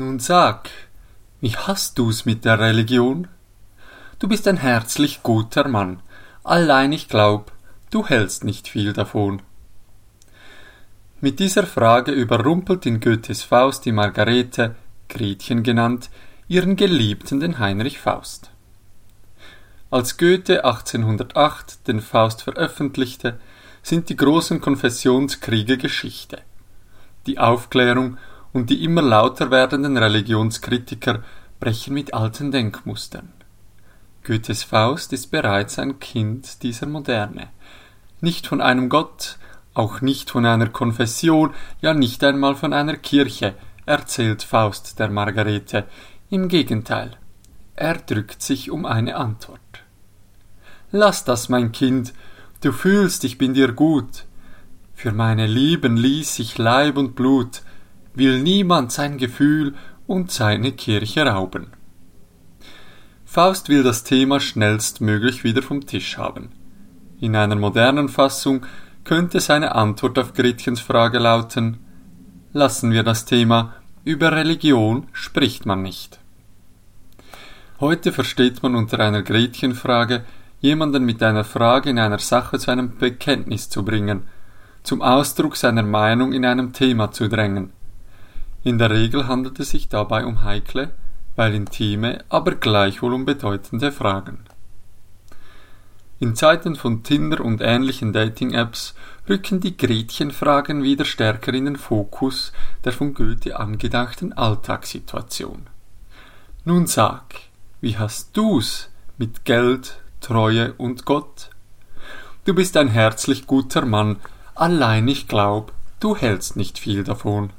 Nun sag, wie hast du's mit der Religion? Du bist ein herzlich guter Mann, allein ich glaub, du hältst nicht viel davon. Mit dieser Frage überrumpelt in Goethes Faust die Margarete, Gretchen genannt, ihren Geliebten den Heinrich Faust. Als Goethe 1808 den Faust veröffentlichte, sind die großen Konfessionskriege Geschichte. Die Aufklärung und die immer lauter werdenden Religionskritiker brechen mit alten Denkmustern. Goethes Faust ist bereits ein Kind dieser Moderne. Nicht von einem Gott, auch nicht von einer Konfession, ja nicht einmal von einer Kirche, erzählt Faust der Margarete. Im Gegenteil, er drückt sich um eine Antwort. Lass das, mein Kind, du fühlst, ich bin dir gut. Für meine Lieben ließ ich Leib und Blut, will niemand sein Gefühl und seine Kirche rauben. Faust will das Thema schnellstmöglich wieder vom Tisch haben. In einer modernen Fassung könnte seine Antwort auf Gretchens Frage lauten Lassen wir das Thema, über Religion spricht man nicht. Heute versteht man unter einer Gretchenfrage, jemanden mit einer Frage in einer Sache zu einem Bekenntnis zu bringen, zum Ausdruck seiner Meinung in einem Thema zu drängen. In der Regel handelt es sich dabei um heikle, weil intime, aber gleichwohl unbedeutende Fragen. In Zeiten von Tinder und ähnlichen Dating-Apps rücken die Gretchenfragen wieder stärker in den Fokus der von Goethe angedachten Alltagssituation. Nun sag, wie hast du's mit Geld, Treue und Gott? Du bist ein herzlich guter Mann, allein ich glaub, du hältst nicht viel davon.